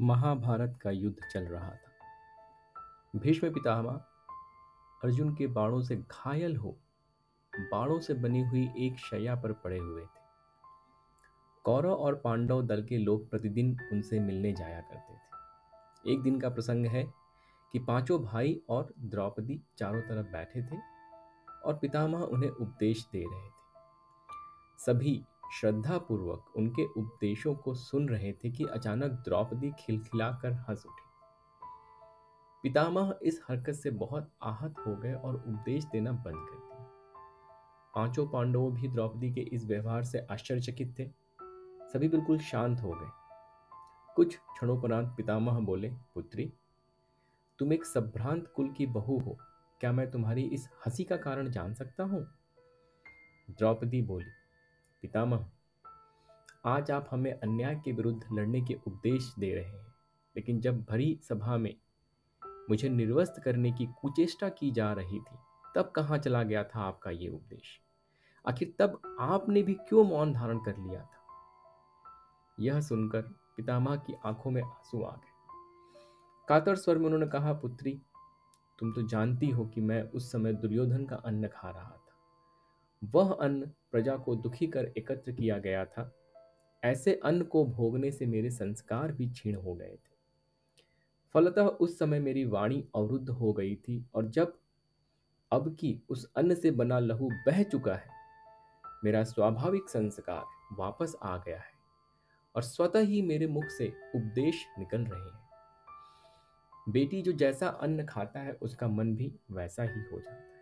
महाभारत का युद्ध चल रहा था। भीष्म पितामह अर्जुन के बाणों से घायल हो बाणों से बनी हुई एक शैया पर पड़े हुए थे। कौरव और पांडव दल के लोग प्रतिदिन उनसे मिलने जाया करते थे। एक दिन का प्रसंग है कि पाँचों भाई और द्रौपदी चारों तरफ़ बैठे थे और पितामह उन्हें उपदेश दे रहे थे। सभी श्रद्धापूर्वक उनके उपदेशों को सुन रहे थे कि अचानक द्रौपदी खिलखिलाकर हंस उठी। पितामह इस हरकत से बहुत आहत हो गए और उपदेश देना बंद कर दिया। पाँचों पांडवों भी द्रौपदी के इस व्यवहार से आश्चर्यचकित थे। सभी बिल्कुल शांत हो गए। कुछ क्षणोपरांत पितामह बोले, पुत्री, तुम एक संभ्रांत कुल की बहू हो। क्या मैं तुम्हारी इस हँसी का कारण जान सकता हूँ? द्रौपदी बोली पितामह, आज आप हमें अन्याय के विरुद्ध लड़ने के उपदेश दे रहे हैं, लेकिन जब भरी सभा में मुझे निर्वस्त करने की कुचेष्टा की जा रही थी, तब कहाँ चला गया था आपका ये उपदेश? आखिर तब आपने भी क्यों मौन धारण कर लिया था? यह सुनकर पितामह की आँखों में आँसू आ गए। कातर स्वर में उन्होंने कहा, पुत्री, तुम तो जानती हो कि मैं उस समय दुर्योधन का अन्न खा रहा था। वह अन्न प्रजा को दुखी कर एकत्र किया गया था। ऐसे अन्न को भोगने से मेरे संस्कार भी क्षीण हो गए थे। फलतः उस समय मेरी वाणी अवरुद्ध हो गई थी और जब अब की उस अन्न से बना लहू बह चुका है, मेरा स्वाभाविक संस्कार वापस आ गया है और स्वतः ही मेरे मुख से उपदेश निकल रहे हैं। बेटी जो जैसा अन्न खाता है, उसका मन भी वैसा ही हो जाता है।